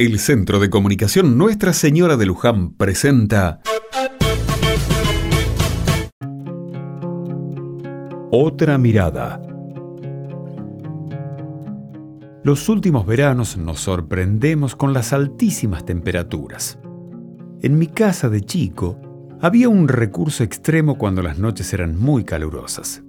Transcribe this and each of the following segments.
El Centro de Comunicación Nuestra Señora de Luján presenta Otra mirada. Los últimos veranos nos sorprendemos con las altísimas temperaturas. En mi casa de chico había un recurso extremo cuando las noches eran muy calurosas.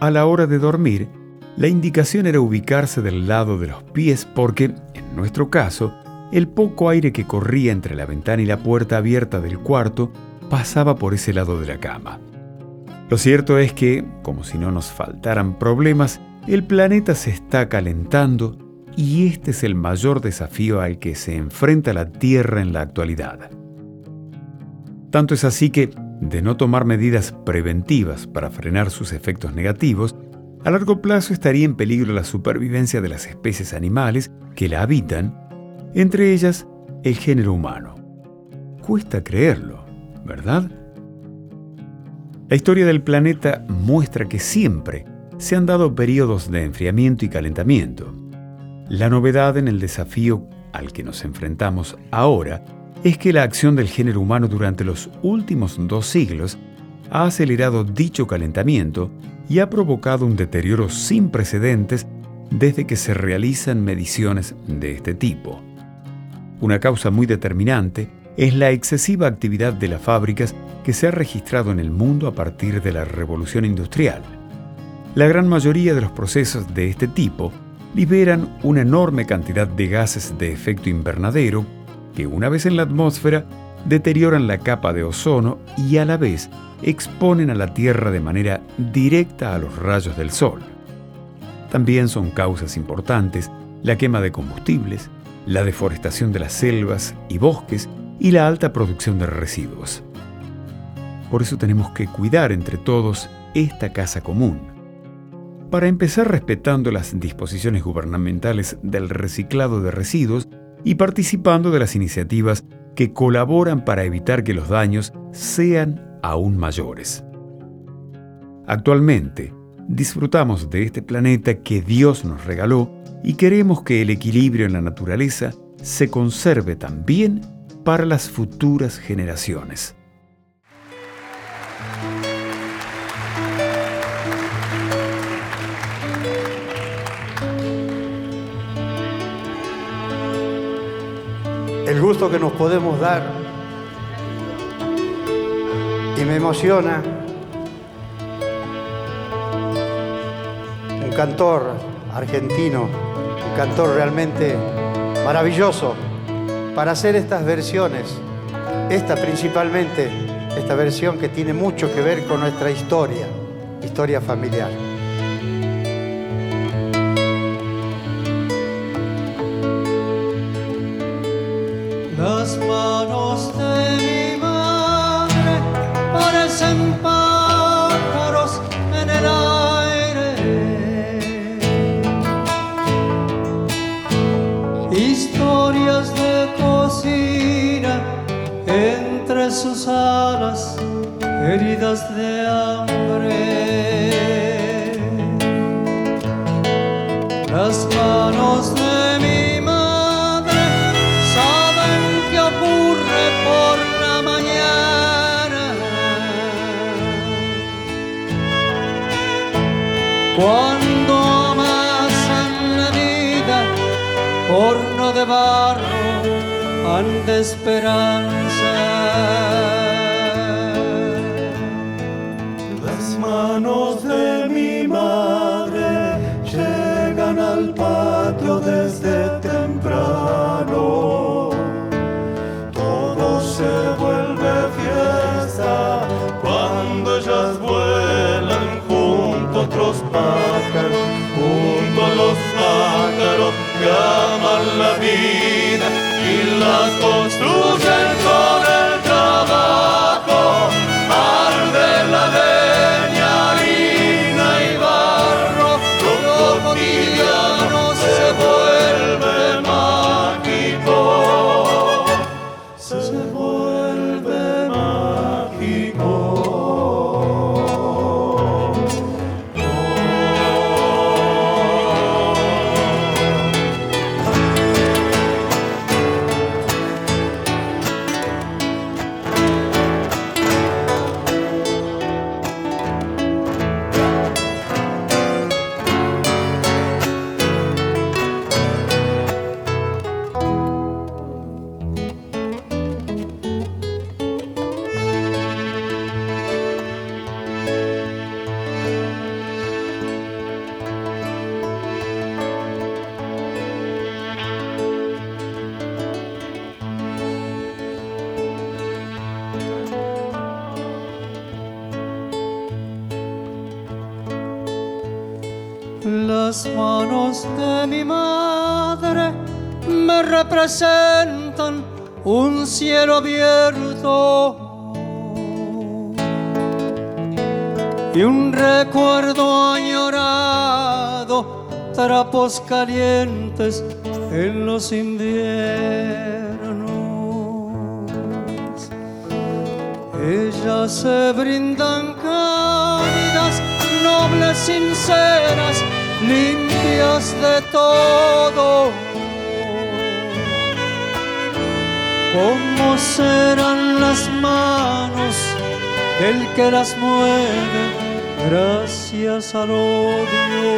A la hora de dormir, la indicación era ubicarse del lado de los pies porque, en nuestro caso, el poco aire que corría entre la ventana y la puerta abierta del cuarto pasaba por ese lado de la cama. Lo cierto es que, como si no nos faltaran problemas, el planeta se está calentando y este es el mayor desafío al que se enfrenta la Tierra en la actualidad. Tanto es así que, de no tomar medidas preventivas para frenar sus efectos negativos, a largo plazo estaría en peligro la supervivencia de las especies animales que la habitan, entre ellas el género humano. Cuesta creerlo, ¿verdad? La historia del planeta muestra que siempre se han dado periodos de enfriamiento y calentamiento. La novedad en el desafío al que nos enfrentamos ahora es que la acción del género humano durante los últimos dos siglos ha acelerado dicho calentamiento y ha provocado un deterioro sin precedentes desde que se realizan mediciones de este tipo. Una causa muy determinante es la excesiva actividad de las fábricas que se ha registrado en el mundo a partir de la revolución industrial. La gran mayoría de los procesos de este tipo liberan una enorme cantidad de gases de efecto invernadero que una vez en la atmósfera deterioran la capa de ozono y a la vez exponen a la Tierra de manera directa a los rayos del Sol. También son causas importantes la quema de combustibles, la deforestación de las selvas y bosques y la alta producción de residuos. Por eso tenemos que cuidar entre todos esta casa común. Para empezar respetando las disposiciones gubernamentales del reciclado de residuos y participando de las iniciativas que colaboran para evitar que los daños sean aún mayores. Actualmente, disfrutamos de este planeta que Dios nos regaló y queremos que el equilibrio en la naturaleza se conserve también para las futuras generaciones. El gusto que nos podemos dar y me emociona un cantor argentino, cantor realmente maravilloso para hacer estas versiones, esta principalmente, esta versión que tiene mucho que ver con nuestra historia, historia familiar. Entre sus alas, heridas de hambre. Las manos de mi madre saben qué ocurre por la mañana. Cuando amasan la vida, horno de barro, pan de esperanza. Las Las manos de mi madre me representan un cielo abierto y un recuerdo añorado, trapos calientes en los inviernos. Ellas se brindan cálidas, sinceras, limpias de todo. ¿Cómo serán las manos del que las mueve gracias al odio?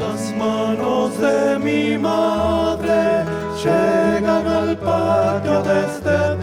Las manos de mi madre llegan al patio desde